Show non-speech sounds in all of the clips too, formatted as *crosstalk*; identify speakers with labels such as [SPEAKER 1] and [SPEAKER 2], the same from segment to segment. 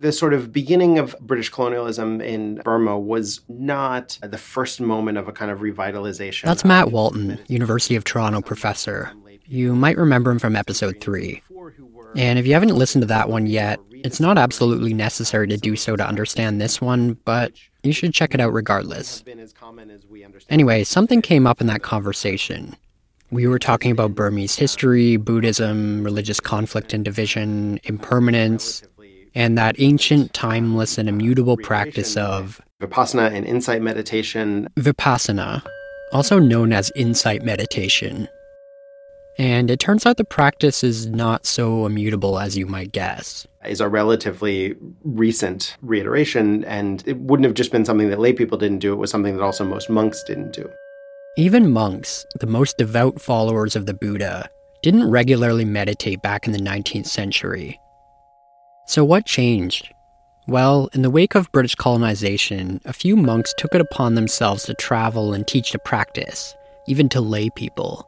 [SPEAKER 1] The sort of beginning of British colonialism in Burma was not the first moment of a kind of revitalization.
[SPEAKER 2] That's Matt Walton, University of Toronto professor. You might remember him from episode 3. And if you haven't listened to that one yet, it's not absolutely necessary to do so to understand this one, but you should check it out regardless. Anyway, something came up in that conversation. We were talking about Burmese history, Buddhism, religious conflict and division, impermanence, and that ancient, timeless, and immutable practice of
[SPEAKER 1] Vipassana and insight meditation.
[SPEAKER 2] Vipassana, also known as insight meditation. And it turns out the practice is not so immutable as you might guess.
[SPEAKER 1] Is a relatively recent reiteration, and it wouldn't have just been something that lay people didn't do, it was something that also most monks didn't do.
[SPEAKER 2] Even monks, the most devout followers of the Buddha, didn't regularly meditate back in the 19th century. So, what changed? Well, in the wake of British colonization, a few monks took it upon themselves to travel and teach the practice, even to lay people.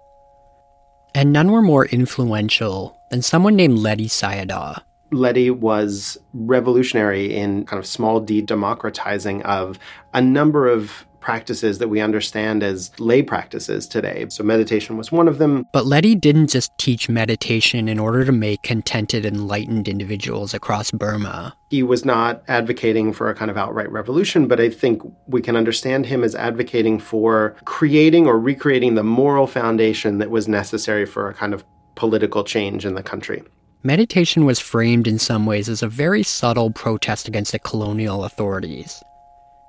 [SPEAKER 2] And none were more influential than someone named Ledi Sayadaw.
[SPEAKER 1] Ledi was revolutionary in kind of small d democratizing of a number of practices that we understand as lay practices today. So meditation was one of them.
[SPEAKER 2] But Ledi didn't just teach meditation in order to make contented, enlightened individuals across Burma.
[SPEAKER 1] He was not advocating for a kind of outright revolution, but I think we can understand him as advocating for creating or recreating the moral foundation that was necessary for a kind of political change in the country.
[SPEAKER 2] Meditation was framed in some ways as a very subtle protest against the colonial authorities.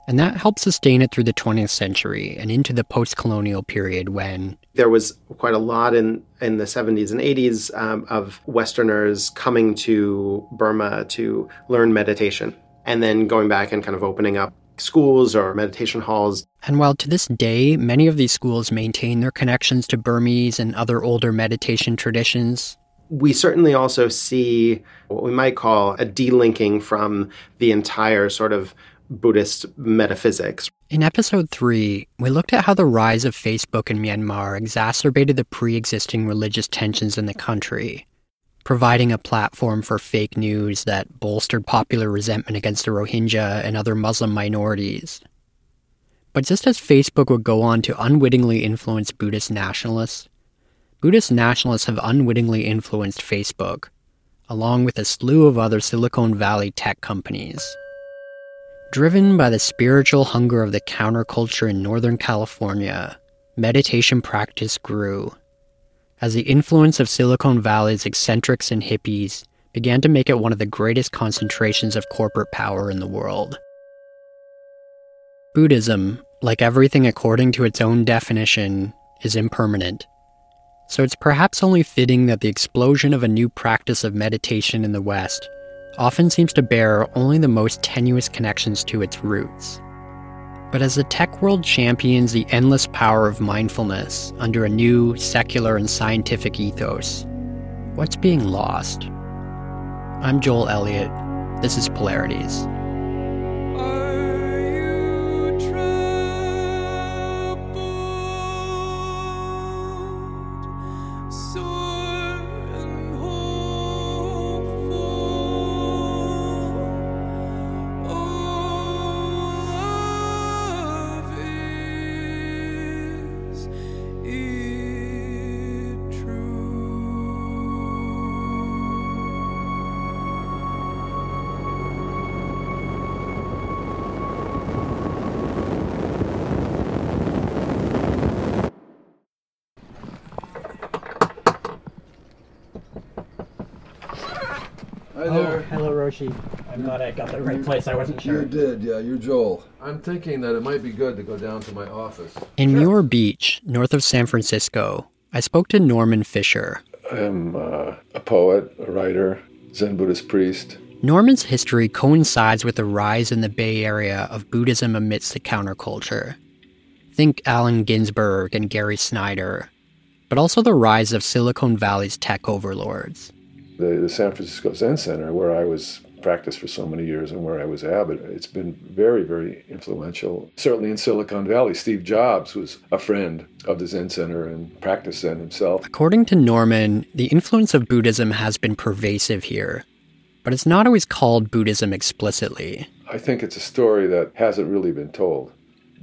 [SPEAKER 2] And that helped sustain it through the 20th century and into the post colonial period when.
[SPEAKER 1] There was quite a lot in, in the 70s and 80s um, of Westerners coming to Burma to learn meditation and then going back and kind of opening up schools or meditation halls.
[SPEAKER 2] And while to this day, many of these schools maintain their connections to Burmese and other older meditation traditions,
[SPEAKER 1] we certainly also see what we might call a delinking from the entire sort of Buddhist metaphysics.
[SPEAKER 2] In episode 3, we looked at how the rise of Facebook in Myanmar exacerbated the pre existing religious tensions in the country, providing a platform for fake news that bolstered popular resentment against the Rohingya and other Muslim minorities. But just as Facebook would go on to unwittingly influence Buddhist nationalists, Buddhist nationalists have unwittingly influenced Facebook, along with a slew of other Silicon Valley tech companies. Driven by the spiritual hunger of the counterculture in Northern California, meditation practice grew. As the influence of Silicon Valley's eccentrics and hippies began to make it one of the greatest concentrations of corporate power in the world. Buddhism, like everything according to its own definition, is impermanent. So it's perhaps only fitting that the explosion of a new practice of meditation in the West often seems to bear only the most tenuous connections to its roots. But as the tech world champions the endless power of mindfulness under a new secular and scientific ethos, what's being lost? I'm Joel Elliott. This is Polarities.
[SPEAKER 3] Roshi. I'm glad I got the right place. I wasn't sure.
[SPEAKER 4] You did, yeah. You're Joel. I'm thinking that it might be good to go down to my office.
[SPEAKER 2] In sure. Muir Beach, north of San Francisco, I spoke to Norman Fischer.
[SPEAKER 4] I'm uh, a poet, a writer, Zen Buddhist priest.
[SPEAKER 2] Norman's history coincides with the rise in the Bay Area of Buddhism amidst the counterculture. Think Allen Ginsberg and Gary Snyder, but also the rise of Silicon Valley's tech overlords
[SPEAKER 4] the, the San Francisco Zen Center, where I was practiced for so many years and where I was abbot, it's been very, very influential. Certainly in Silicon Valley, Steve Jobs was a friend of the Zen Center and practiced Zen himself.
[SPEAKER 2] According to Norman, the influence of Buddhism has been pervasive here. but it's not always called Buddhism explicitly.
[SPEAKER 4] I think it's a story that hasn't really been told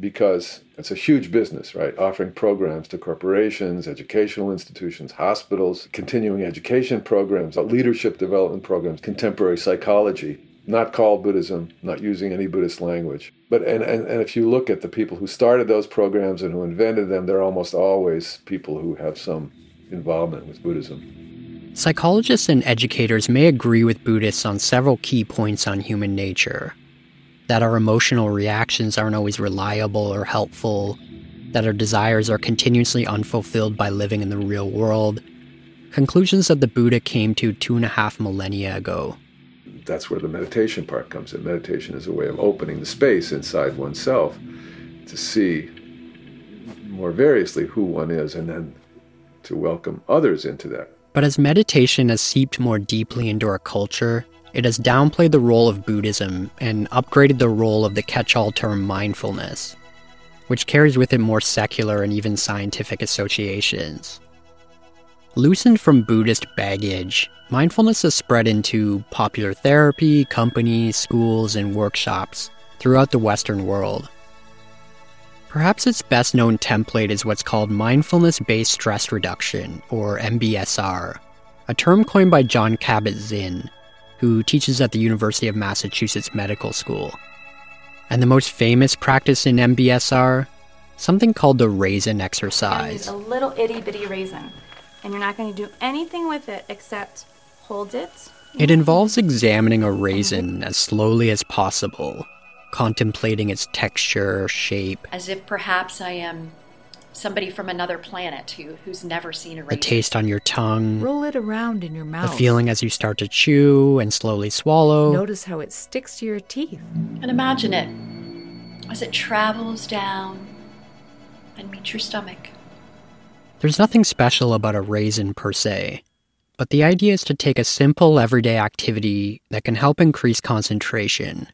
[SPEAKER 4] because it's a huge business, right? Offering programs to corporations, educational institutions, hospitals, continuing education programs, uh, leadership development programs, contemporary psychology. Not called Buddhism, not using any Buddhist language. But and, and, and if you look at the people who started those programs and who invented them, they're almost always people who have some involvement with Buddhism.
[SPEAKER 2] Psychologists and educators may agree with Buddhists on several key points on human nature that our emotional reactions aren't always reliable or helpful, that our desires are continuously unfulfilled by living in the real world. Conclusions that the Buddha came to two and a half millennia ago.
[SPEAKER 4] That's where the meditation part comes in. Meditation is a way of opening the space inside oneself to see more variously who one is and then to welcome others into that.
[SPEAKER 2] But as meditation has seeped more deeply into our culture, it has downplayed the role of Buddhism and upgraded the role of the catch all term mindfulness, which carries with it more secular and even scientific associations. Loosened from Buddhist baggage, mindfulness has spread into popular therapy, companies, schools, and workshops throughout the Western world. Perhaps its best known template is what's called mindfulness based stress reduction, or MBSR, a term coined by Jon Kabat Zinn who teaches at the University of Massachusetts Medical School. And the most famous practice in MBSR? Something called the raisin exercise.
[SPEAKER 5] a little itty bitty raisin, and you're not going to do anything with it except hold it.
[SPEAKER 2] It involves examining a raisin as slowly as possible, contemplating its texture, shape.
[SPEAKER 6] As if perhaps I am somebody from another planet who, who's never seen a raisin.
[SPEAKER 2] The taste on your tongue.
[SPEAKER 7] Roll it around in your mouth.
[SPEAKER 2] The feeling as you start to chew and slowly swallow.
[SPEAKER 7] Notice how it sticks to your teeth.
[SPEAKER 6] And imagine it as it travels down and meets your stomach.
[SPEAKER 2] There's nothing special about a raisin per se, but the idea is to take a simple everyday activity that can help increase concentration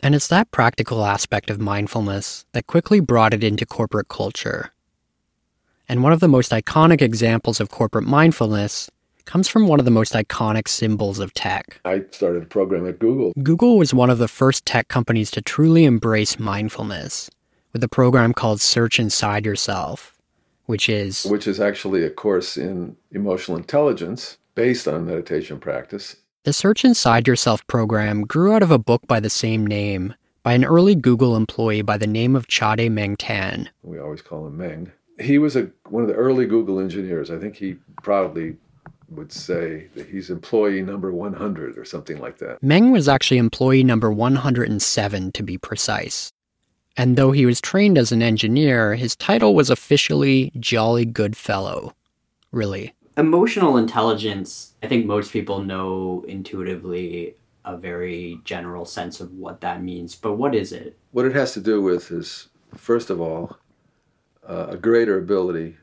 [SPEAKER 2] and it's that practical aspect of mindfulness that quickly brought it into corporate culture. And one of the most iconic examples of corporate mindfulness comes from one of the most iconic symbols of tech.
[SPEAKER 4] I started a program at Google.
[SPEAKER 2] Google was one of the first tech companies to truly embrace mindfulness with a program called Search Inside Yourself, which is
[SPEAKER 4] which is actually a course in emotional intelligence based on meditation practice
[SPEAKER 2] the Search Inside Yourself program grew out of a book by the same name by an early Google employee by the name of Chade Meng Tan.
[SPEAKER 4] We always call him Meng. He was a, one of the early Google engineers. I think he proudly would say that he's employee number 100 or something like that.
[SPEAKER 2] Meng was actually employee number 107 to be precise. And though he was trained as an engineer, his title was officially Jolly Good Fellow. Really
[SPEAKER 8] emotional intelligence, I think most people know intuitively a very general sense of what that means. But what is it?
[SPEAKER 4] What it has to do with is, first of all, uh, a greater ability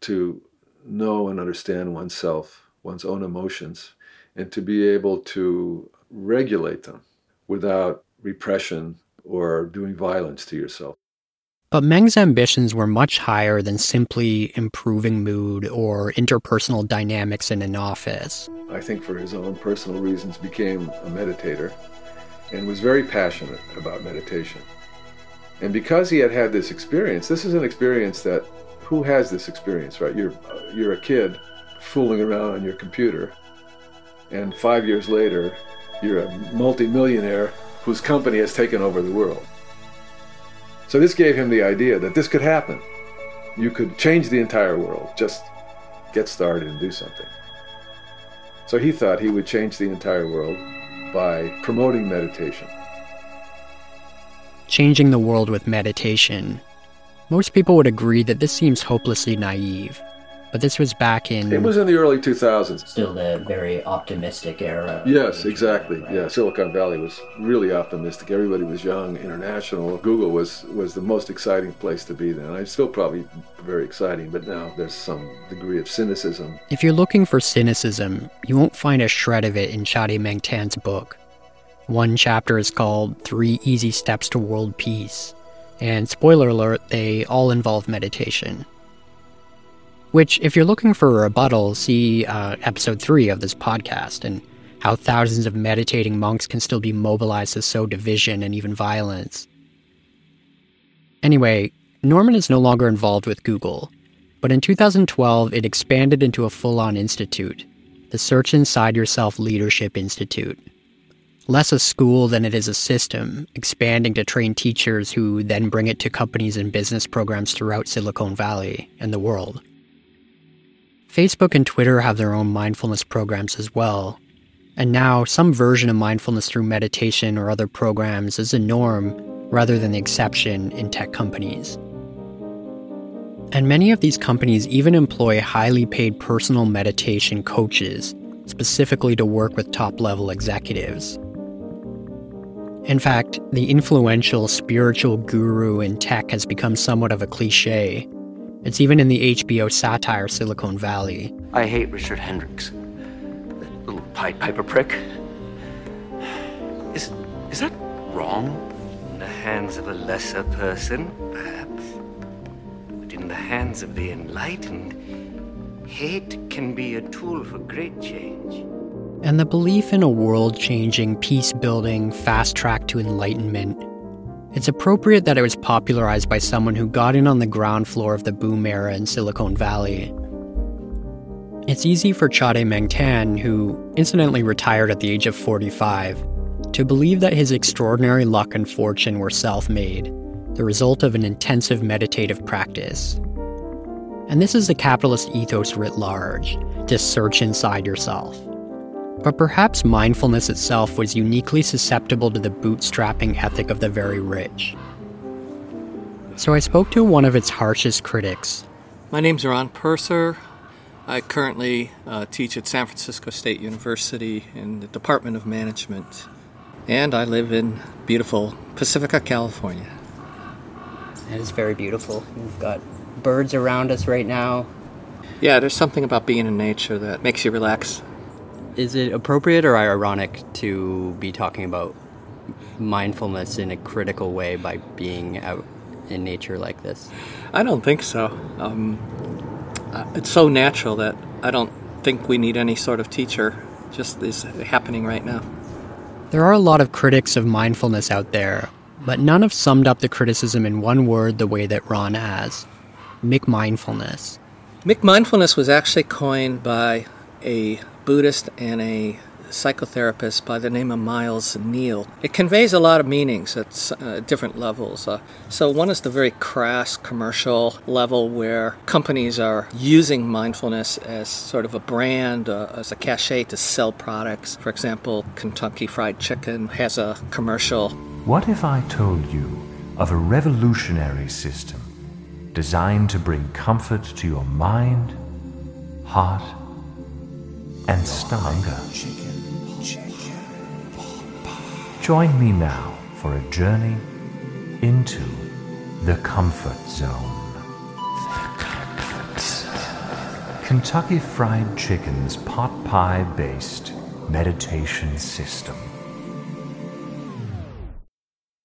[SPEAKER 4] to know and understand oneself, one's own emotions, and to be able to regulate them without repression or doing violence to yourself.
[SPEAKER 2] But Meng's ambitions were much higher than simply improving mood or interpersonal dynamics in an office.
[SPEAKER 4] I think for his own personal reasons became a meditator and was very passionate about meditation. And because he had had this experience, this is an experience that who has this experience, right? You're you're a kid fooling around on your computer and 5 years later you're a multimillionaire whose company has taken over the world. So this gave him the idea that this could happen. You could change the entire world, just get started and do something. So he thought he would change the entire world by promoting meditation.
[SPEAKER 2] Changing the world with meditation. Most people would agree that this seems hopelessly naive. But this was back in.
[SPEAKER 4] It was in the early 2000s.
[SPEAKER 8] Still the very optimistic era.
[SPEAKER 4] Yes, exactly. Right? Yeah, Silicon Valley was really optimistic. Everybody was young, international. Google was was the most exciting place to be then. I still probably very exciting, but now there's some degree of cynicism.
[SPEAKER 2] If you're looking for cynicism, you won't find a shred of it in Chade Meng Tan's book. One chapter is called Three Easy Steps to World Peace. And spoiler alert, they all involve meditation. Which, if you're looking for a rebuttal, see uh, episode three of this podcast and how thousands of meditating monks can still be mobilized to sow division and even violence. Anyway, Norman is no longer involved with Google, but in 2012 it expanded into a full on institute, the Search Inside Yourself Leadership Institute. Less a school than it is a system, expanding to train teachers who then bring it to companies and business programs throughout Silicon Valley and the world. Facebook and Twitter have their own mindfulness programs as well, and now some version of mindfulness through meditation or other programs is a norm rather than the exception in tech companies. And many of these companies even employ highly paid personal meditation coaches specifically to work with top level executives. In fact, the influential spiritual guru in tech has become somewhat of a cliche. It's even in the HBO satire Silicon Valley.
[SPEAKER 9] I hate Richard Hendricks. That little Pied Piper prick. Is, is that wrong? In the hands of a lesser person, perhaps? But in the hands of the enlightened, hate can be a tool for great change.
[SPEAKER 2] And the belief in a world changing, peace building, fast track to enlightenment. It's appropriate that it was popularized by someone who got in on the ground floor of the boom era in Silicon Valley. It's easy for Chade Tan, who incidentally retired at the age of 45, to believe that his extraordinary luck and fortune were self made, the result of an intensive meditative practice. And this is the capitalist ethos writ large to search inside yourself. But perhaps mindfulness itself was uniquely susceptible to the bootstrapping ethic of the very rich. So I spoke to one of its harshest critics.
[SPEAKER 10] My name's Ron Purser. I currently uh, teach at San Francisco State University in the Department of Management. And I live in beautiful Pacifica, California.
[SPEAKER 2] It is very beautiful. We've got birds around us right now.
[SPEAKER 10] Yeah, there's something about being in nature that makes you relax
[SPEAKER 2] is it appropriate or ironic to be talking about mindfulness in a critical way by being out in nature like this?
[SPEAKER 10] I don't think so. Um, uh, it's so natural that I don't think we need any sort of teacher. Just is happening right now.
[SPEAKER 2] There are a lot of critics of mindfulness out there, but none have summed up the criticism in one word the way that Ron has McMindfulness.
[SPEAKER 10] McMindfulness was actually coined by a Buddhist and a psychotherapist by the name of Miles Neale. It conveys a lot of meanings at uh, different levels. Uh, so, one is the very crass commercial level where companies are using mindfulness as sort of a brand, uh, as a cachet to sell products. For example, Kentucky Fried Chicken has a commercial.
[SPEAKER 11] What if I told you of a revolutionary system designed to bring comfort to your mind, heart, and stomach. Join me now for a journey into the comfort zone. Kentucky Fried Chicken's pot pie based meditation system.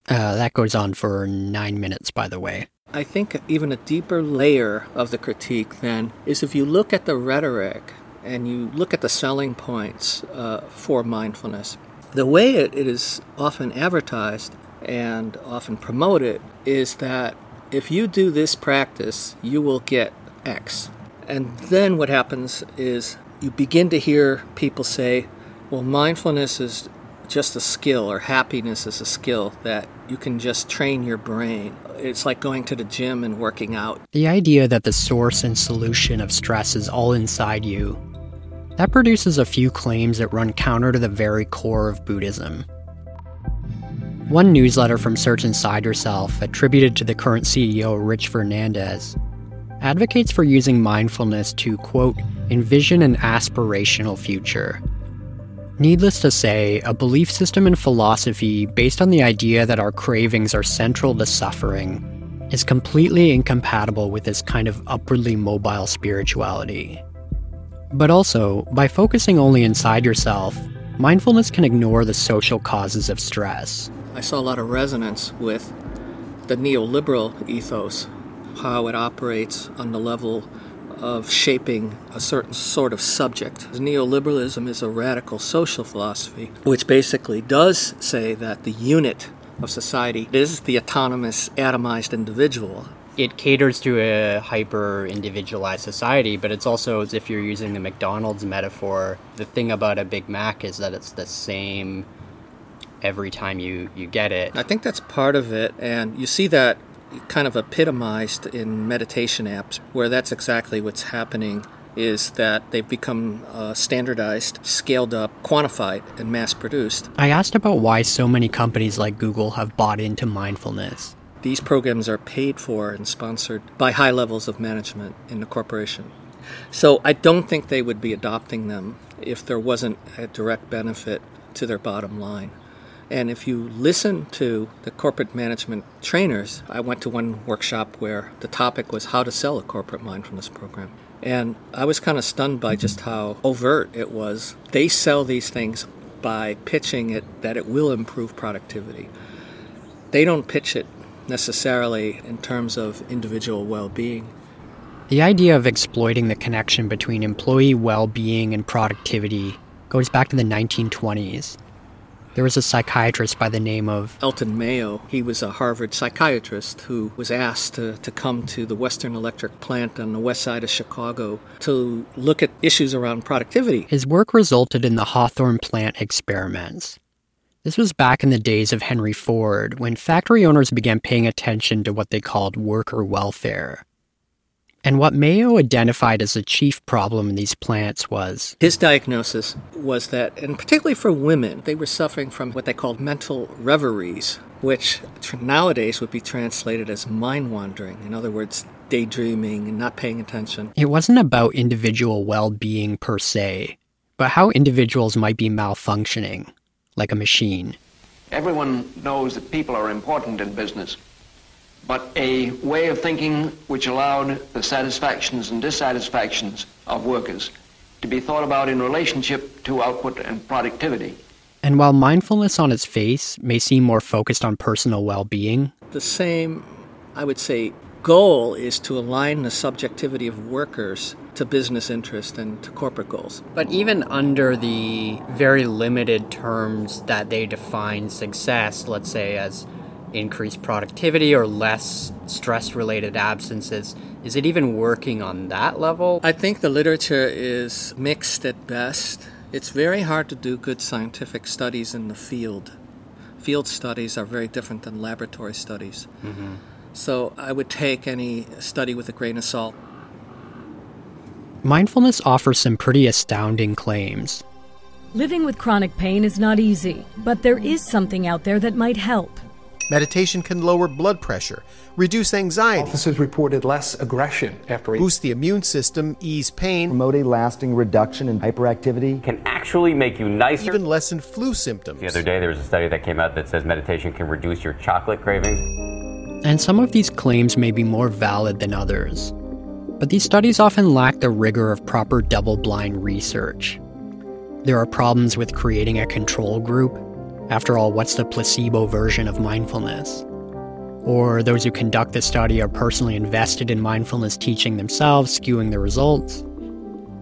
[SPEAKER 2] Uh, that goes on for nine minutes, by the way.
[SPEAKER 10] I think even a deeper layer of the critique then is if you look at the rhetoric and you look at the selling points uh, for mindfulness, the way it, it is often advertised and often promoted is that if you do this practice, you will get X. And then what happens is you begin to hear people say, well, mindfulness is just a skill, or happiness is a skill that you can just train your brain. It's like going to the gym and working out.
[SPEAKER 2] The idea that the source and solution of stress is all inside you that produces a few claims that run counter to the very core of Buddhism. One newsletter from Search Inside Yourself, attributed to the current CEO Rich Fernandez, advocates for using mindfulness to, quote, envision an aspirational future. Needless to say, a belief system and philosophy based on the idea that our cravings are central to suffering is completely incompatible with this kind of upwardly mobile spirituality. But also, by focusing only inside yourself, mindfulness can ignore the social causes of stress.
[SPEAKER 10] I saw a lot of resonance with the neoliberal ethos, how it operates on the level of shaping a certain sort of subject. Neoliberalism is a radical social philosophy, which basically does say that the unit of society is the autonomous, atomized individual.
[SPEAKER 2] It caters to a hyper individualized society, but it's also as if you're using the McDonald's metaphor. The thing about a Big Mac is that it's the same every time you, you get it.
[SPEAKER 10] I think that's part of it, and you see that kind of epitomized in meditation apps, where that's exactly what's happening. Is that they've become uh, standardized, scaled up, quantified, and mass produced.
[SPEAKER 2] I asked about why so many companies like Google have bought into mindfulness.
[SPEAKER 10] These programs are paid for and sponsored by high levels of management in the corporation. So I don't think they would be adopting them if there wasn't a direct benefit to their bottom line. And if you listen to the corporate management trainers, I went to one workshop where the topic was how to sell a corporate mindfulness program. And I was kind of stunned by just how overt it was. They sell these things by pitching it that it will improve productivity. They don't pitch it necessarily in terms of individual well being.
[SPEAKER 2] The idea of exploiting the connection between employee well being and productivity goes back to the 1920s. There was a psychiatrist by the name of
[SPEAKER 10] Elton Mayo. He was a Harvard psychiatrist who was asked to, to come to the Western Electric plant on the west side of Chicago to look at issues around productivity.
[SPEAKER 2] His work resulted in the Hawthorne plant experiments. This was back in the days of Henry Ford, when factory owners began paying attention to what they called worker welfare. And what Mayo identified as the chief problem in these plants was
[SPEAKER 10] his diagnosis was that, and particularly for women, they were suffering from what they called mental reveries, which nowadays would be translated as mind wandering. In other words, daydreaming and not paying attention.
[SPEAKER 2] It wasn't about individual well being per se, but how individuals might be malfunctioning, like a machine.
[SPEAKER 12] Everyone knows that people are important in business but a way of thinking which allowed the satisfactions and dissatisfactions of workers to be thought about in relationship to output and productivity.
[SPEAKER 2] And while mindfulness on its face may seem more focused on personal well being,
[SPEAKER 10] the same, I would say, goal is to align the subjectivity of workers to business interest and to corporate goals.
[SPEAKER 2] But even under the very limited terms that they define success, let's say as increased productivity or less stress related absences. Is it even working on that level?
[SPEAKER 10] I think the literature is mixed at best. It's very hard to do good scientific studies in the field. Field studies are very different than laboratory studies. Mm-hmm. So I would take any study with a grain of salt.
[SPEAKER 2] Mindfulness offers some pretty astounding claims.
[SPEAKER 13] Living with chronic pain is not easy, but there is something out there that might help.
[SPEAKER 14] Meditation can lower blood pressure, reduce anxiety.
[SPEAKER 15] Officers reported less aggression after
[SPEAKER 14] boost the immune system, ease pain,
[SPEAKER 16] promote a lasting reduction in hyperactivity,
[SPEAKER 17] can actually make you nicer,
[SPEAKER 14] even lessen flu symptoms.
[SPEAKER 17] The other day there was a study that came out that says meditation can reduce your chocolate cravings.
[SPEAKER 2] And some of these claims may be more valid than others. But these studies often lack the rigor of proper double blind research. There are problems with creating a control group after all, what's the placebo version of mindfulness? Or those who conduct the study are personally invested in mindfulness teaching themselves, skewing the results.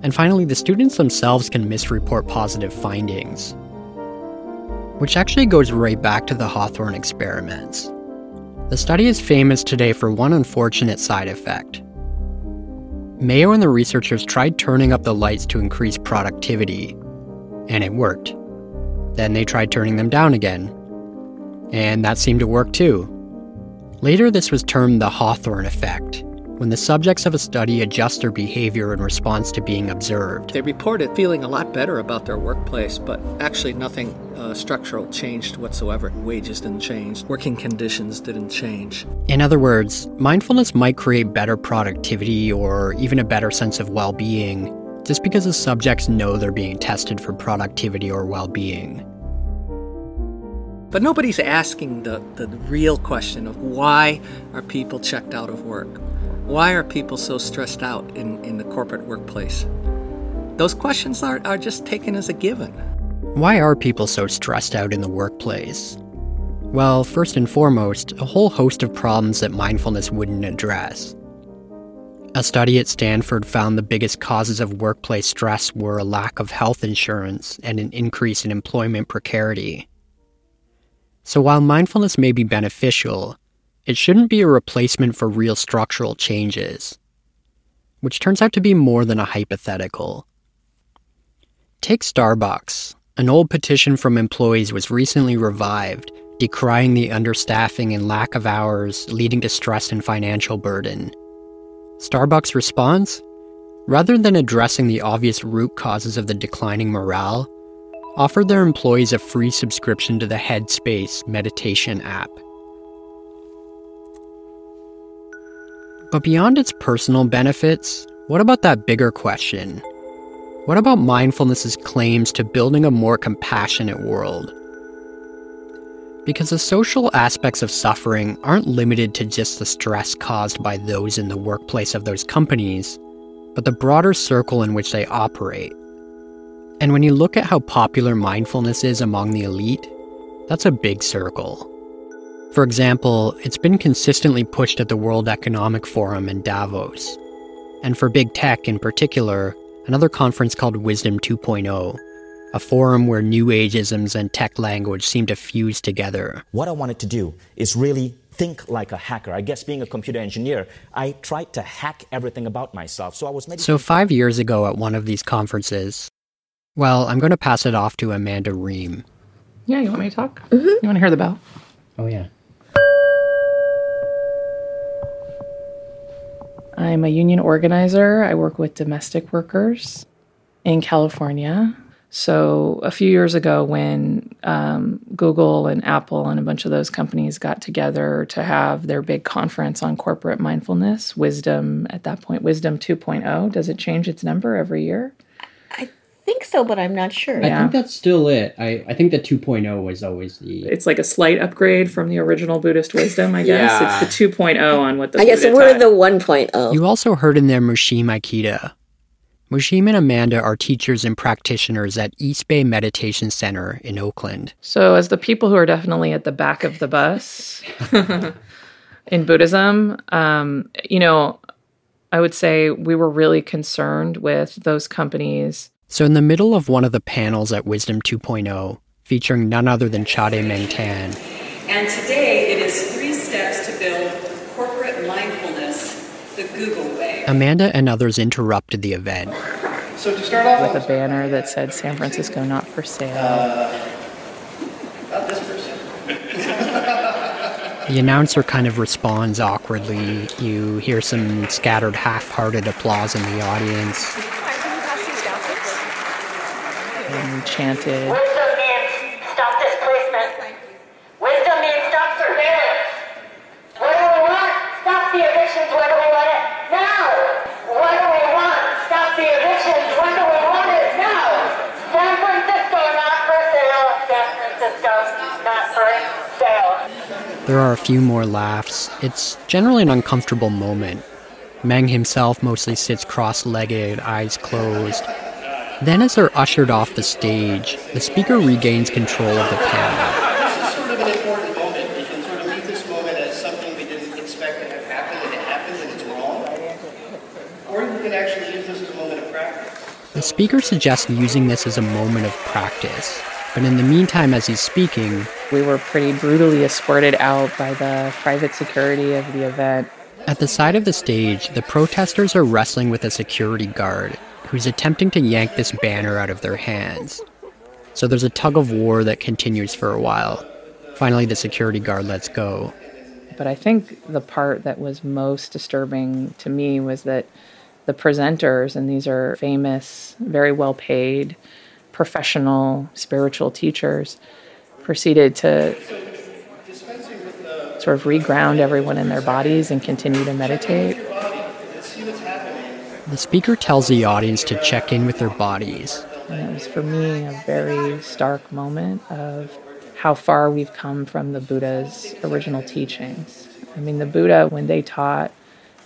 [SPEAKER 2] And finally, the students themselves can misreport positive findings. Which actually goes right back to the Hawthorne experiments. The study is famous today for one unfortunate side effect. Mayo and the researchers tried turning up the lights to increase productivity, and it worked. Then they tried turning them down again. And that seemed to work too. Later, this was termed the Hawthorne effect, when the subjects of a study adjust their behavior in response to being observed.
[SPEAKER 10] They reported feeling a lot better about their workplace, but actually nothing uh, structural changed whatsoever. Wages didn't change, working conditions didn't change.
[SPEAKER 2] In other words, mindfulness might create better productivity or even a better sense of well being just because the subjects know they're being tested for productivity or well being.
[SPEAKER 10] But nobody's asking the, the real question of why are people checked out of work? Why are people so stressed out in, in the corporate workplace? Those questions are, are just taken as a given.
[SPEAKER 2] Why are people so stressed out in the workplace? Well, first and foremost, a whole host of problems that mindfulness wouldn't address. A study at Stanford found the biggest causes of workplace stress were a lack of health insurance and an increase in employment precarity. So while mindfulness may be beneficial, it shouldn't be a replacement for real structural changes, which turns out to be more than a hypothetical. Take Starbucks. An old petition from employees was recently revived, decrying the understaffing and lack of hours leading to stress and financial burden. Starbucks' response? Rather than addressing the obvious root causes of the declining morale, offered their employees a free subscription to the Headspace meditation app. But beyond its personal benefits, what about that bigger question? What about mindfulness's claims to building a more compassionate world? Because the social aspects of suffering aren't limited to just the stress caused by those in the workplace of those companies, but the broader circle in which they operate. And when you look at how popular mindfulness is among the elite, that's a big circle. For example, it's been consistently pushed at the World Economic Forum in Davos. And for big tech in particular, another conference called Wisdom 2.0, a forum where new ageisms and tech language seem to fuse together.
[SPEAKER 18] What I wanted to do is really think like a hacker. I guess being a computer engineer, I tried to hack everything about myself. So I was
[SPEAKER 2] So 5 years ago at one of these conferences, well, I'm going to pass it off to Amanda Ream.
[SPEAKER 19] Yeah, you want me to talk? Mm-hmm. You want to hear the bell?
[SPEAKER 2] Oh yeah.
[SPEAKER 19] I'm a union organizer. I work with domestic workers in California. So, a few years ago, when um, Google and Apple and a bunch of those companies got together to have their big conference on corporate mindfulness, Wisdom, at that point, Wisdom 2.0, does it change its number every year?
[SPEAKER 20] I think so, but I'm not sure.
[SPEAKER 2] I think that's still it. I, I think the 2.0 was always the.
[SPEAKER 19] It's like a slight upgrade from the original Buddhist wisdom, I guess.
[SPEAKER 2] Yeah.
[SPEAKER 19] It's the 2.0 on what the
[SPEAKER 20] I guess
[SPEAKER 19] Buddha
[SPEAKER 20] we're
[SPEAKER 19] taught.
[SPEAKER 20] the 1.0.
[SPEAKER 2] You also heard in there Mushim Ikeda. Mushim and Amanda are teachers and practitioners at East Bay Meditation Center in Oakland.
[SPEAKER 19] So, as the people who are definitely at the back of the bus *laughs* in Buddhism, um, you know, I would say we were really concerned with those companies.
[SPEAKER 2] So, in the middle of one of the panels at Wisdom 2.0, featuring none other than Chade Meng Tan,
[SPEAKER 21] And today it is three steps to build corporate mindfulness the Google way.
[SPEAKER 2] Amanda and others interrupted the event.
[SPEAKER 21] So to start off
[SPEAKER 19] with a banner that said San Francisco not for sale.
[SPEAKER 21] Uh, not this person.
[SPEAKER 2] The announcer kind of responds awkwardly. You hear some scattered half hearted applause in the audience.
[SPEAKER 19] And we chanted.
[SPEAKER 22] Wisdom means stop displacement. Wisdom means stop surveillance. What do we want? Stop the evictions. Where do we want it? Now. What do we want? Stop the evictions. When do we want it? Now. San Francisco not for sale. San Francisco not for sale.
[SPEAKER 2] There are a few more laughs. It's generally an uncomfortable moment. Meng himself mostly sits cross legged, eyes closed. Then, as they're ushered off the stage, the speaker regains control of the panel.
[SPEAKER 23] This is sort of an important moment. We can sort of leave this moment as something we didn't expect to have happened and it happened and it's wrong. Or we can actually use this as a moment of practice.
[SPEAKER 2] The speaker suggests using this as a moment of practice. But in the meantime, as he's speaking,
[SPEAKER 19] We were pretty brutally escorted out by the private security of the event.
[SPEAKER 2] at the side of the stage, the protesters are wrestling with a security guard who's attempting to yank this banner out of their hands. So there's a tug of war that continues for a while. Finally, the security guard lets go.
[SPEAKER 19] But I think the part that was most disturbing to me was that the presenters, and these are famous, very well paid, professional spiritual teachers, proceeded to sort of reground everyone in their bodies and continue to meditate.
[SPEAKER 2] The speaker tells the audience to check in with their bodies.
[SPEAKER 19] And it was for me a very stark moment of how far we've come from the Buddha's original teachings. I mean, the Buddha, when they taught,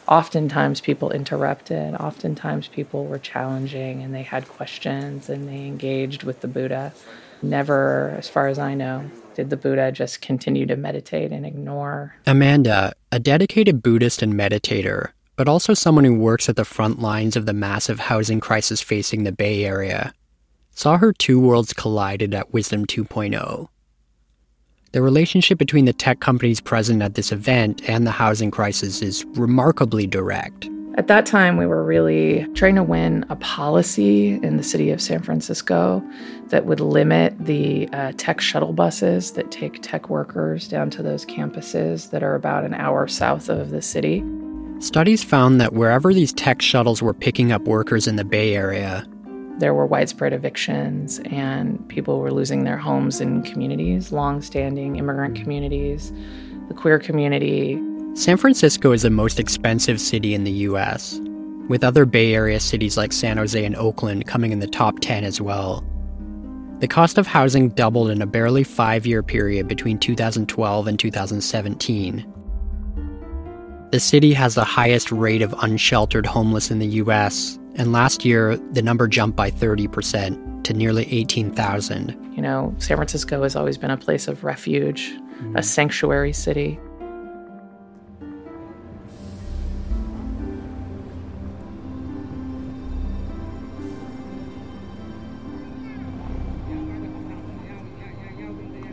[SPEAKER 19] oftentimes people interrupted, oftentimes people were challenging and they had questions and they engaged with the Buddha. Never, as far as I know, did the Buddha just continue to meditate and ignore.
[SPEAKER 2] Amanda, a dedicated Buddhist and meditator, but also someone who works at the front lines of the massive housing crisis facing the Bay Area, saw her two worlds collided at Wisdom 2.0. The relationship between the tech companies present at this event and the housing crisis is remarkably direct.
[SPEAKER 19] At that time, we were really trying to win a policy in the city of San Francisco that would limit the uh, tech shuttle buses that take tech workers down to those campuses that are about an hour south of the city.
[SPEAKER 2] Studies found that wherever these tech shuttles were picking up workers in the Bay Area,
[SPEAKER 19] there were widespread evictions and people were losing their homes in communities, long standing immigrant communities, the queer community.
[SPEAKER 2] San Francisco is the most expensive city in the US, with other Bay Area cities like San Jose and Oakland coming in the top 10 as well. The cost of housing doubled in a barely five year period between 2012 and 2017. The city has the highest rate of unsheltered homeless in the US, and last year the number jumped by 30% to nearly 18,000.
[SPEAKER 19] You know, San Francisco has always been a place of refuge, mm-hmm. a sanctuary city.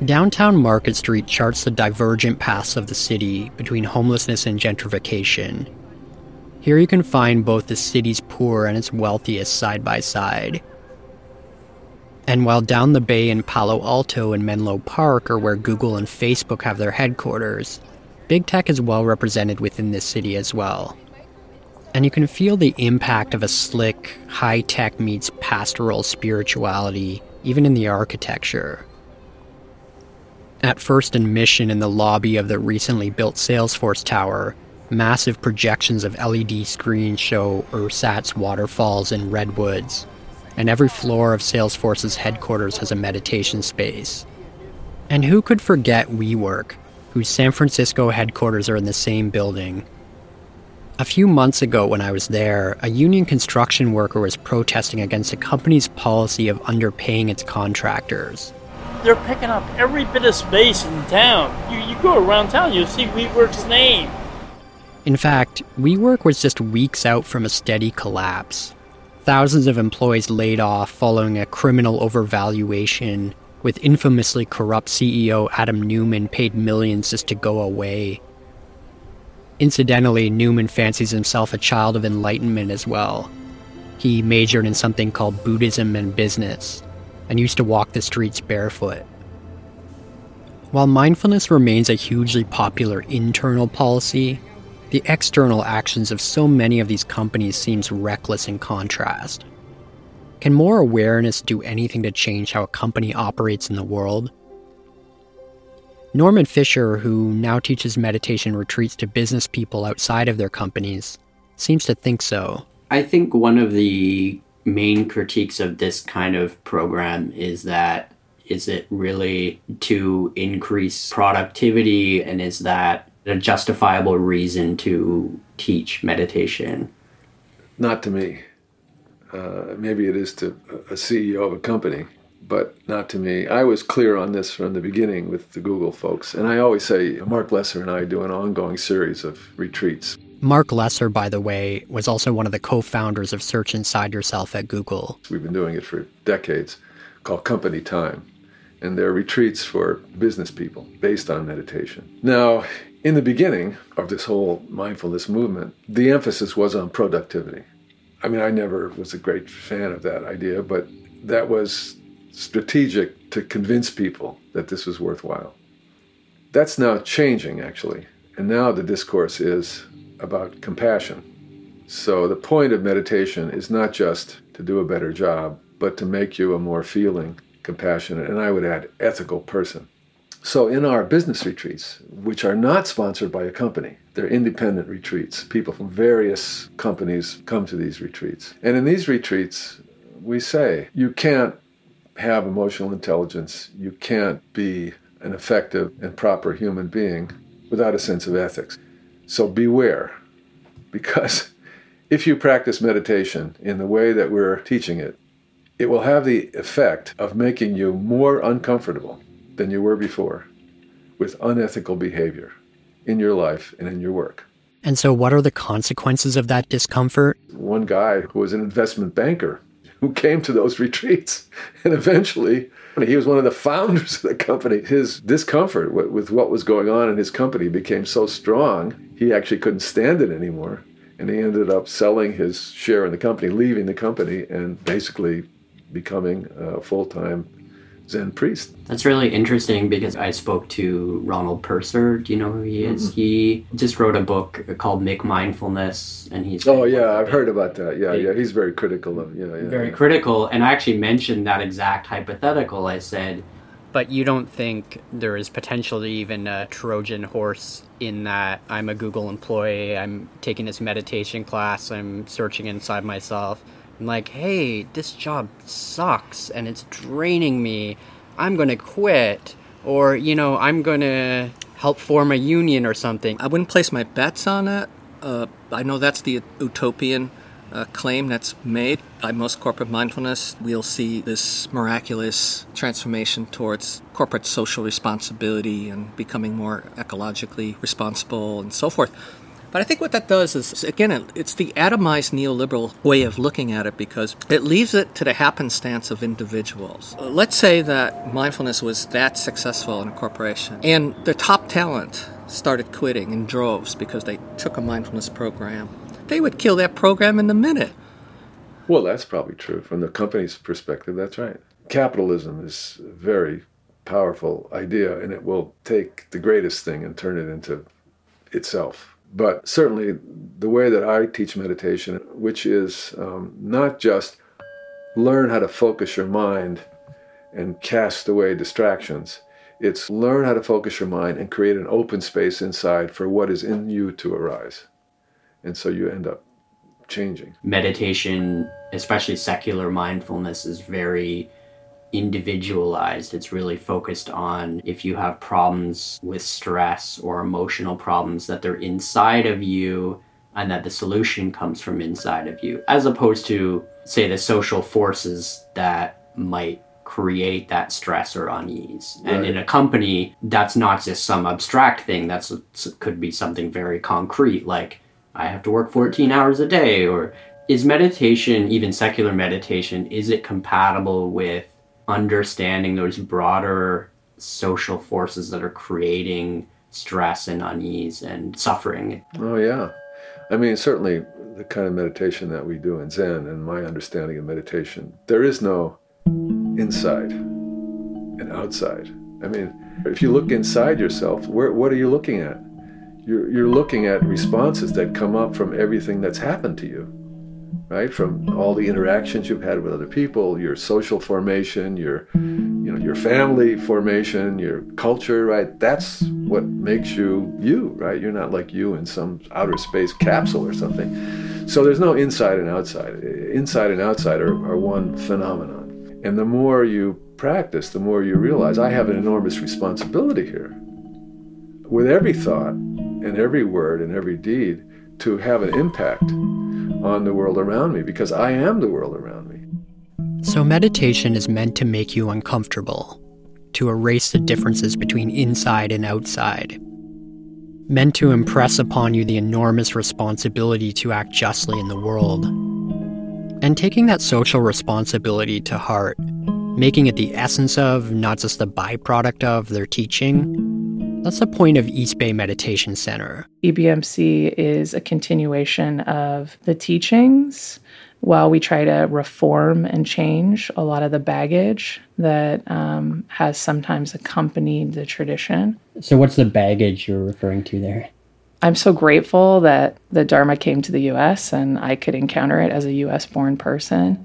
[SPEAKER 2] Downtown Market Street charts the divergent paths of the city between homelessness and gentrification. Here you can find both the city's poor and its wealthiest side by side. And while down the bay in Palo Alto and Menlo Park are where Google and Facebook have their headquarters, big tech is well represented within this city as well. And you can feel the impact of a slick, high tech meets pastoral spirituality, even in the architecture. At First and Mission in the lobby of the recently built Salesforce Tower, massive projections of LED screens show ersatz waterfalls and redwoods, and every floor of Salesforce's headquarters has a meditation space. And who could forget WeWork, whose San Francisco headquarters are in the same building? A few months ago, when I was there, a union construction worker was protesting against the company's policy of underpaying its contractors
[SPEAKER 24] they're picking up every bit of space in town. You, you go around town, you'll see WeWork's name.
[SPEAKER 2] In fact, WeWork was just weeks out from a steady collapse. Thousands of employees laid off following a criminal overvaluation, with infamously corrupt CEO Adam Neumann paid millions just to go away. Incidentally, Neumann fancies himself a child of enlightenment as well. He majored in something called Buddhism and business, and used to walk the streets barefoot. While mindfulness remains a hugely popular internal policy, the external actions of so many of these companies seems reckless in contrast. Can more awareness do anything to change how a company operates in the world? Norman Fischer, who now teaches meditation retreats to business people outside of their companies, seems to think so.
[SPEAKER 8] I think one of the main critiques of this kind of program is that is it really to increase productivity and is that a justifiable reason to teach meditation?
[SPEAKER 4] Not to me. Uh, maybe it is to a CEO of a company, but not to me. I was clear on this from the beginning with the Google folks. And I always say Marc Lesser and I do an ongoing series of retreats
[SPEAKER 2] Marc Lesser, by the way, was also one of the co founders of Search Inside Yourself at Google.
[SPEAKER 4] We've been doing it for decades, called Company Time. And they're retreats for business people based on meditation. Now, in the beginning of this whole mindfulness movement, the emphasis was on productivity. I mean, I never was a great fan of that idea, but that was strategic to convince people that this was worthwhile. That's now changing, actually. And now the discourse is about compassion. So the point of meditation is not just to do a better job, but to make you a more feeling, compassionate, and I would add ethical person. So in our business retreats, which are not sponsored by a company, they're independent retreats. People from various companies come to these retreats. And in these retreats, we say you can't have emotional intelligence, you can't be an effective and proper human being without a sense of ethics. So beware, because *laughs* if you practice meditation in the way that we're teaching it, it will have the effect of making you more uncomfortable than you were before with unethical behavior in your life and in your work.
[SPEAKER 2] And so, what are the consequences of that discomfort?
[SPEAKER 4] One guy who was an investment banker who came to those *laughs* retreats, and eventually he was one of the founders of the company. His discomfort with what was going on in his company became so strong, he actually couldn't stand it anymore. And he ended up selling his share in the company, leaving the company, and basically becoming a full time Zen priest.
[SPEAKER 8] That's really interesting because I spoke to Ronald Purser. Do you know who he is? Mm-hmm. He just wrote a book called McMindfulness, and he's
[SPEAKER 4] oh yeah, I've heard about that. Yeah, yeah, he's very critical of yeah, yeah
[SPEAKER 8] very
[SPEAKER 4] yeah.
[SPEAKER 8] critical. And I actually mentioned that exact hypothetical. I said,
[SPEAKER 2] but you don't think there is potentially even a Trojan horse in that I'm a Google employee, I'm taking this meditation class, I'm searching inside myself I'm like, hey, this job sucks and it's draining me. I'm going to quit. Or, you know, I'm going to help form a union or something.
[SPEAKER 10] I wouldn't place my bets on it. Uh, I know that's the utopian uh, claim that's made by most corporate mindfulness. We'll see this miraculous transformation towards corporate social responsibility and becoming more ecologically responsible and so forth. But I think what that does is, again, it's the atomized neoliberal way of looking at it because it leaves it to the happenstance of individuals. Uh, let's say that mindfulness was that successful in a corporation and the top talent started quitting in droves because they took a mindfulness program. They would kill that program in a minute.
[SPEAKER 4] Well, that's probably true. From the company's perspective, that's right. Capitalism is a very powerful idea, and it will take the greatest thing and turn it into itself but certainly the way that I teach meditation, which is um, not just learn how to focus your mind and cast away distractions. It's learn how to focus your mind and create an open space inside for what is in you to arise. And so you end up changing.
[SPEAKER 8] Meditation, especially secular mindfulness, is very individualized. It's really focused on if you have problems with stress or emotional problems, that they're inside of you and that the solution comes from inside of you, as opposed to, say, the social forces that might create that stress or unease. Right. And in a company, that's not just some abstract thing, that's could be something very concrete, like I have to work 14 hours a day, or is meditation, even secular meditation, is it compatible with understanding those broader social forces that are creating stress and unease and suffering.
[SPEAKER 4] Oh, yeah. I mean, certainly the kind of meditation that we do in Zen and my understanding of meditation, there is no inside and outside. I mean, if you look inside yourself, where, what are you looking at? You're, you're looking at responses that come up from everything that's happened to you right? From all the interactions you've had with other people, your social formation, your you know, your family formation, your culture, right? That's what makes you you, right? You're not like you in some outer space capsule or something. So there's no inside and outside. Inside and outside are, are one phenomenon. And the more you practice, the more you realize I have an enormous responsibility here. With every thought and every word and every deed to have an impact on the world around me because I am the world around me.
[SPEAKER 2] So, meditation is meant to make you uncomfortable, to erase the differences between inside and outside, meant to impress upon you the enormous responsibility to act justly in the world. And taking that social responsibility to heart, making it the essence of, not just the byproduct of, their teaching, that's the point of East Bay Meditation Center.
[SPEAKER 19] EBMC is a continuation of the teachings while we try to reform and change a lot of the baggage that um, has sometimes accompanied the tradition.
[SPEAKER 2] So, what's the baggage you're referring to there?
[SPEAKER 19] I'm so grateful that the Dharma came to the US and I could encounter it as a US born person.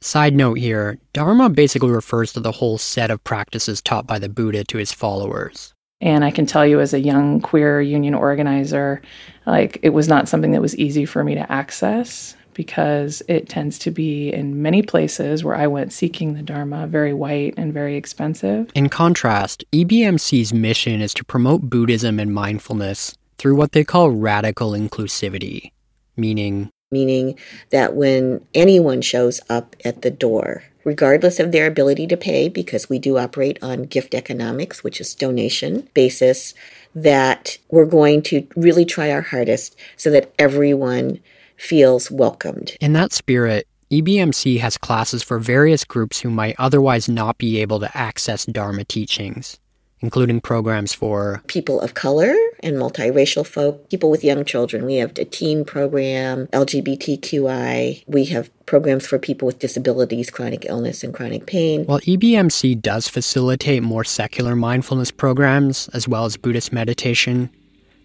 [SPEAKER 2] Side note here Dharma basically refers to the whole set of practices taught by the Buddha to his followers.
[SPEAKER 19] And I can tell you, as a young queer union organizer, like it was not something that was easy for me to access because it tends to be in many places where I went seeking the Dharma very white and very expensive.
[SPEAKER 2] In contrast, EBMC's mission is to promote Buddhism and mindfulness through what they call radical inclusivity, meaning
[SPEAKER 20] meaning that when anyone shows up at the door, regardless of their ability to pay, because we do operate on gift economics, which is donation basis, that we're going to really try our hardest so that everyone feels welcomed.
[SPEAKER 2] In that spirit, EBMC has classes for various groups who might otherwise not be able to access Dharma teachings, including programs for
[SPEAKER 20] people of color and multiracial folk, people with young children. We have a teen program, LGBTQI. We have programs for people with disabilities, chronic illness, and chronic pain.
[SPEAKER 2] While EBMC does facilitate more secular mindfulness programs as well as Buddhist meditation,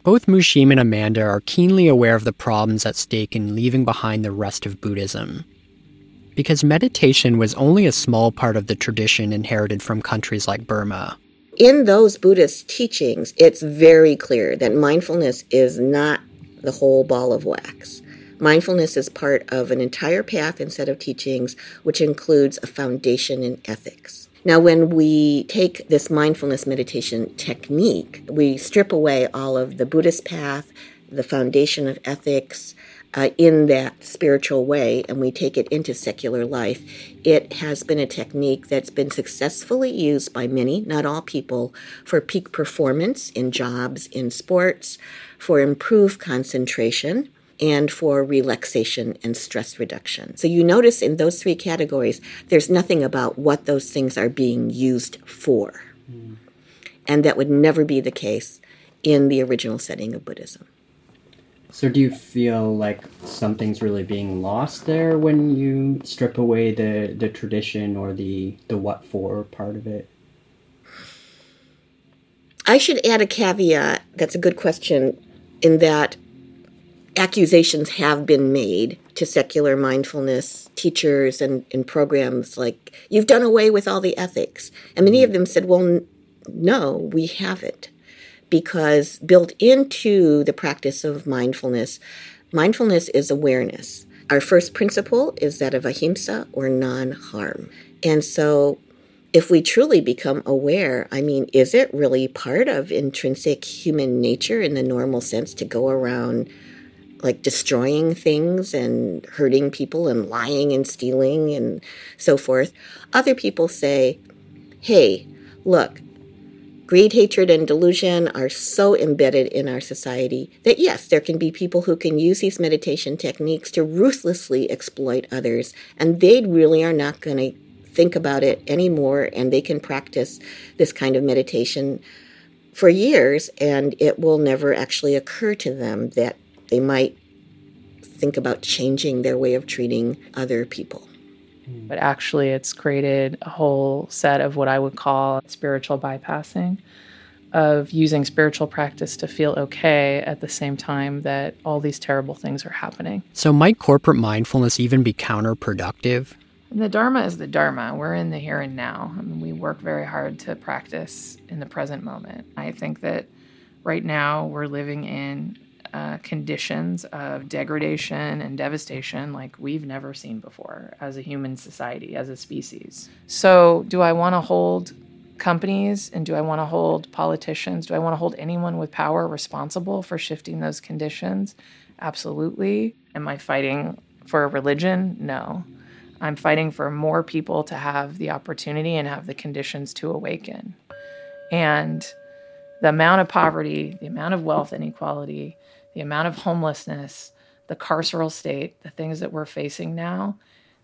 [SPEAKER 2] both Mushim and Amanda are keenly aware of the problems at stake in leaving behind the rest of Buddhism because meditation was only a small part of the tradition inherited from countries like Burma.
[SPEAKER 20] In those Buddhist teachings, it's very clear that mindfulness is not the whole ball of wax. Mindfulness is part of an entire path and set of teachings, which includes a foundation in ethics. Now, when we take this mindfulness meditation technique, we strip away all of the Buddhist path, the foundation of ethics, uh, in that spiritual way and we take it into secular life, it has been a technique that's been successfully used by many, not all people, for peak performance in jobs, in sports, for improved concentration, and for relaxation and stress reduction. So you notice in those three categories, there's nothing about what those things are being used for. Mm. And that would never be the case in the original setting of Buddhism.
[SPEAKER 8] So do you feel like something's really being lost there when you strip away the, the tradition or the, the what for part of it?
[SPEAKER 20] I should add a caveat. That's a good question in that accusations have been made to secular mindfulness teachers and, and programs like, you've done away with all the ethics. And many of mm-hmm. them said, well, n- no, we haven't because built into the practice of mindfulness, mindfulness is awareness. Our first principle is that of ahimsa or non harm. And so, if we truly become aware, I mean, is it really part of intrinsic human nature in the normal sense to go around like destroying things and hurting people and lying and stealing and so forth? Other people say, hey, look, Greed, hatred, and delusion are so embedded in our society that yes, there can be people who can use these meditation techniques to ruthlessly exploit others, and they really are not going to think about it anymore, and they can practice this kind of meditation for years, and it will never actually occur to them that they might think about changing their way of treating other people.
[SPEAKER 19] Hmm. But actually, it's created a whole set of what I would call spiritual bypassing of using spiritual practice to feel okay at the same time that all these terrible things are happening.
[SPEAKER 2] So, might corporate mindfulness even be counterproductive?
[SPEAKER 19] And the Dharma is the Dharma. We're in the here and now. I mean, we work very hard to practice in the present moment. I think that right now we're living in uh, conditions of degradation and devastation like we've never seen before as a human society, as a species. So, do I want to hold companies and do I want to hold politicians? Do I want to hold anyone with power responsible for shifting those conditions? Absolutely. Am I fighting for a religion? No. I'm fighting for more people to have the opportunity and have the conditions to awaken. And the amount of poverty, the amount of wealth inequality, the amount of homelessness, the carceral state, the things that we're facing now,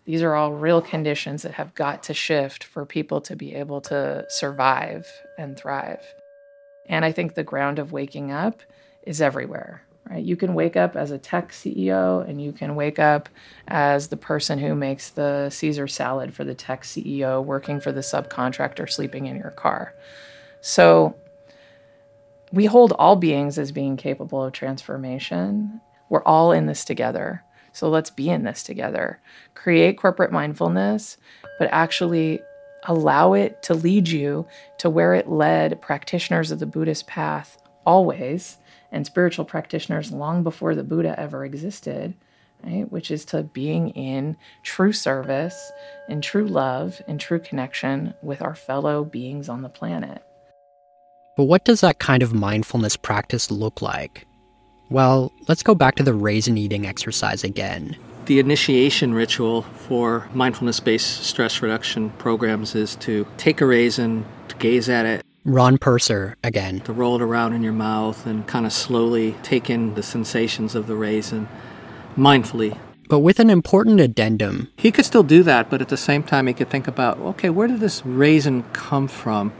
[SPEAKER 19] these are all real conditions that have got to shift for people to be able to survive and thrive. And I think the ground of waking up is everywhere, right? You can wake up as a tech CEO and you can wake up as the person who makes the Caesar salad for the tech CEO, working for the subcontractor, sleeping in your car. So we hold all beings as being capable of transformation. We're all in this together. So let's be in this together. Create corporate mindfulness, but actually allow it to lead you to where it led practitioners of the Buddhist path always, and spiritual practitioners long before the Buddha ever existed, right? Which is to being in true service, in true love, in true connection with our fellow beings on the planet.
[SPEAKER 2] But what does that kind of mindfulness practice look like? Well, let's go back to the raisin eating exercise again.
[SPEAKER 10] The initiation ritual for mindfulness based stress reduction programs is to take a raisin, to gaze at it,
[SPEAKER 2] Ron Purser again.
[SPEAKER 10] To roll it around in your mouth and kind of slowly take in the sensations of the raisin mindfully.
[SPEAKER 2] But with an important addendum.
[SPEAKER 10] He could still do that, but at the same time, he could think about okay, where did this raisin come from?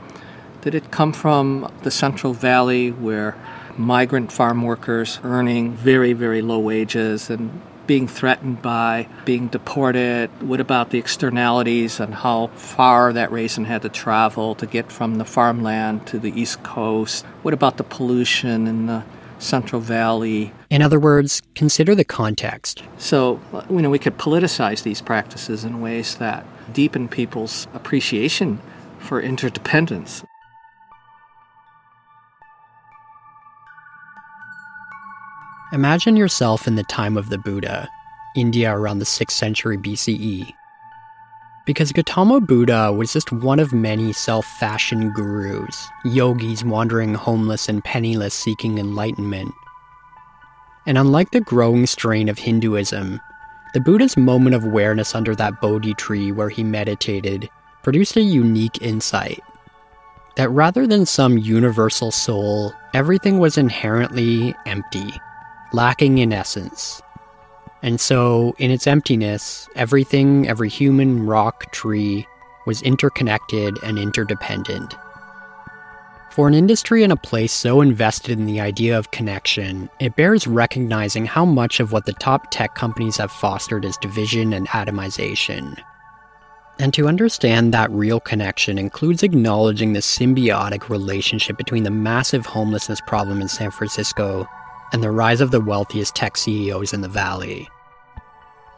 [SPEAKER 10] Did it come from the Central Valley where migrant farm workers earning very, very low wages and being threatened by being deported? What about the externalities and how far that raisin had to travel to get from the farmland to the East Coast? What about the pollution in the Central Valley?
[SPEAKER 2] In other words, consider the context.
[SPEAKER 10] So, you know, we could politicize these practices in ways that deepen people's appreciation for interdependence.
[SPEAKER 2] Imagine yourself in the time of the Buddha, India around the 6th century BCE. Because Gautama Buddha was just one of many self fashioned gurus, yogis wandering homeless and penniless seeking enlightenment. And unlike the growing strain of Hinduism, the Buddha's moment of awareness under that Bodhi tree where he meditated produced a unique insight that rather than some universal soul, everything was inherently empty, lacking in essence. And so, in its emptiness, everything, every human, rock, tree, was interconnected and interdependent. For an industry and a place so invested in the idea of connection, it bears recognizing how much of what the top tech companies have fostered is division and atomization. And to understand that real connection includes acknowledging the symbiotic relationship between the massive homelessness problem in San Francisco and the rise of the wealthiest tech CEOs in the valley.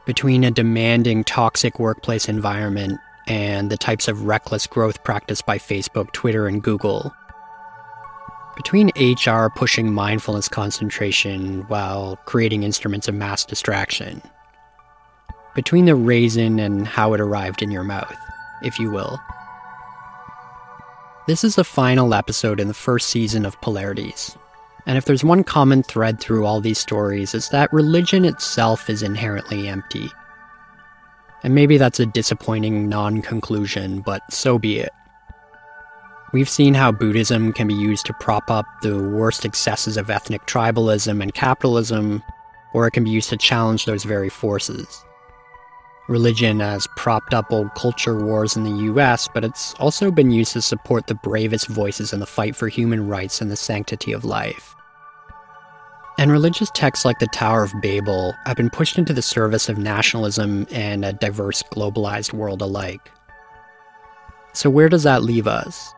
[SPEAKER 2] Between a demanding, toxic workplace environment and the types of reckless growth practiced by Facebook, Twitter, and Google. Between HR pushing mindfulness concentration while creating instruments of mass distraction. Between the raisin and how it arrived in your mouth, if you will. This is the final episode in the first season of Polarities, and if there's one common thread through all these stories, it's that religion itself is inherently empty. And maybe that's a disappointing non conclusion, but so be it. We've seen how Buddhism can be used to prop up the worst excesses of ethnic tribalism and capitalism, or it can be used to challenge those very forces. Religion has propped up old culture wars in the US, but it's also been used to support the bravest voices in the fight for human rights and the sanctity of life. And religious texts like the Tower of Babel have been pushed into the service of nationalism and a diverse, globalized world alike. So, where does that leave us?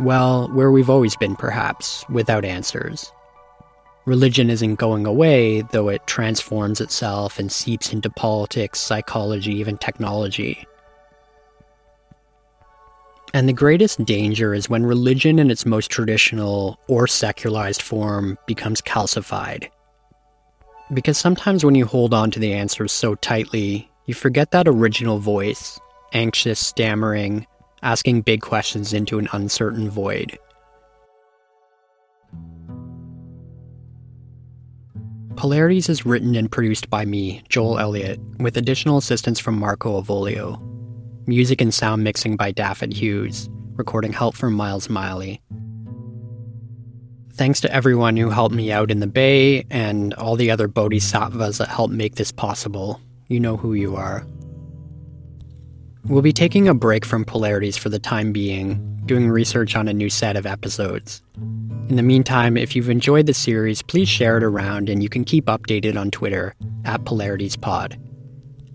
[SPEAKER 2] Well, where we've always been, perhaps, without answers. Religion isn't going away, though it transforms itself and seeps into politics, psychology, even technology. And the greatest danger is when religion in its most traditional or secularized form becomes calcified. Because sometimes when you hold on to the answers so tightly, you forget that original voice, anxious, stammering, asking big questions into an uncertain void. Polarities is written and produced by me, Joel Elliott, with additional assistance from Marco Avolio. Music and sound mixing by Dafydd Hughes, recording help from Miles Miley. Thanks to everyone who helped me out in the Bay and all the other bodhisattvas that helped make this possible. You know who you are. We'll be taking a break from polarities for the time being, doing research on a new set of episodes. In the meantime, if you've enjoyed the series, please share it around and you can keep updated on Twitter at Polarities Pod.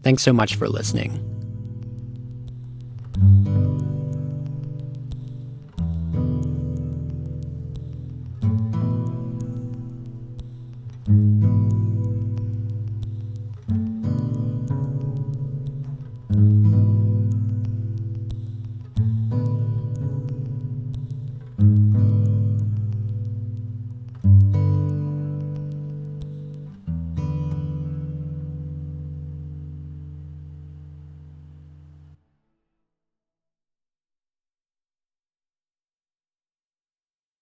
[SPEAKER 2] Thanks so much for listening.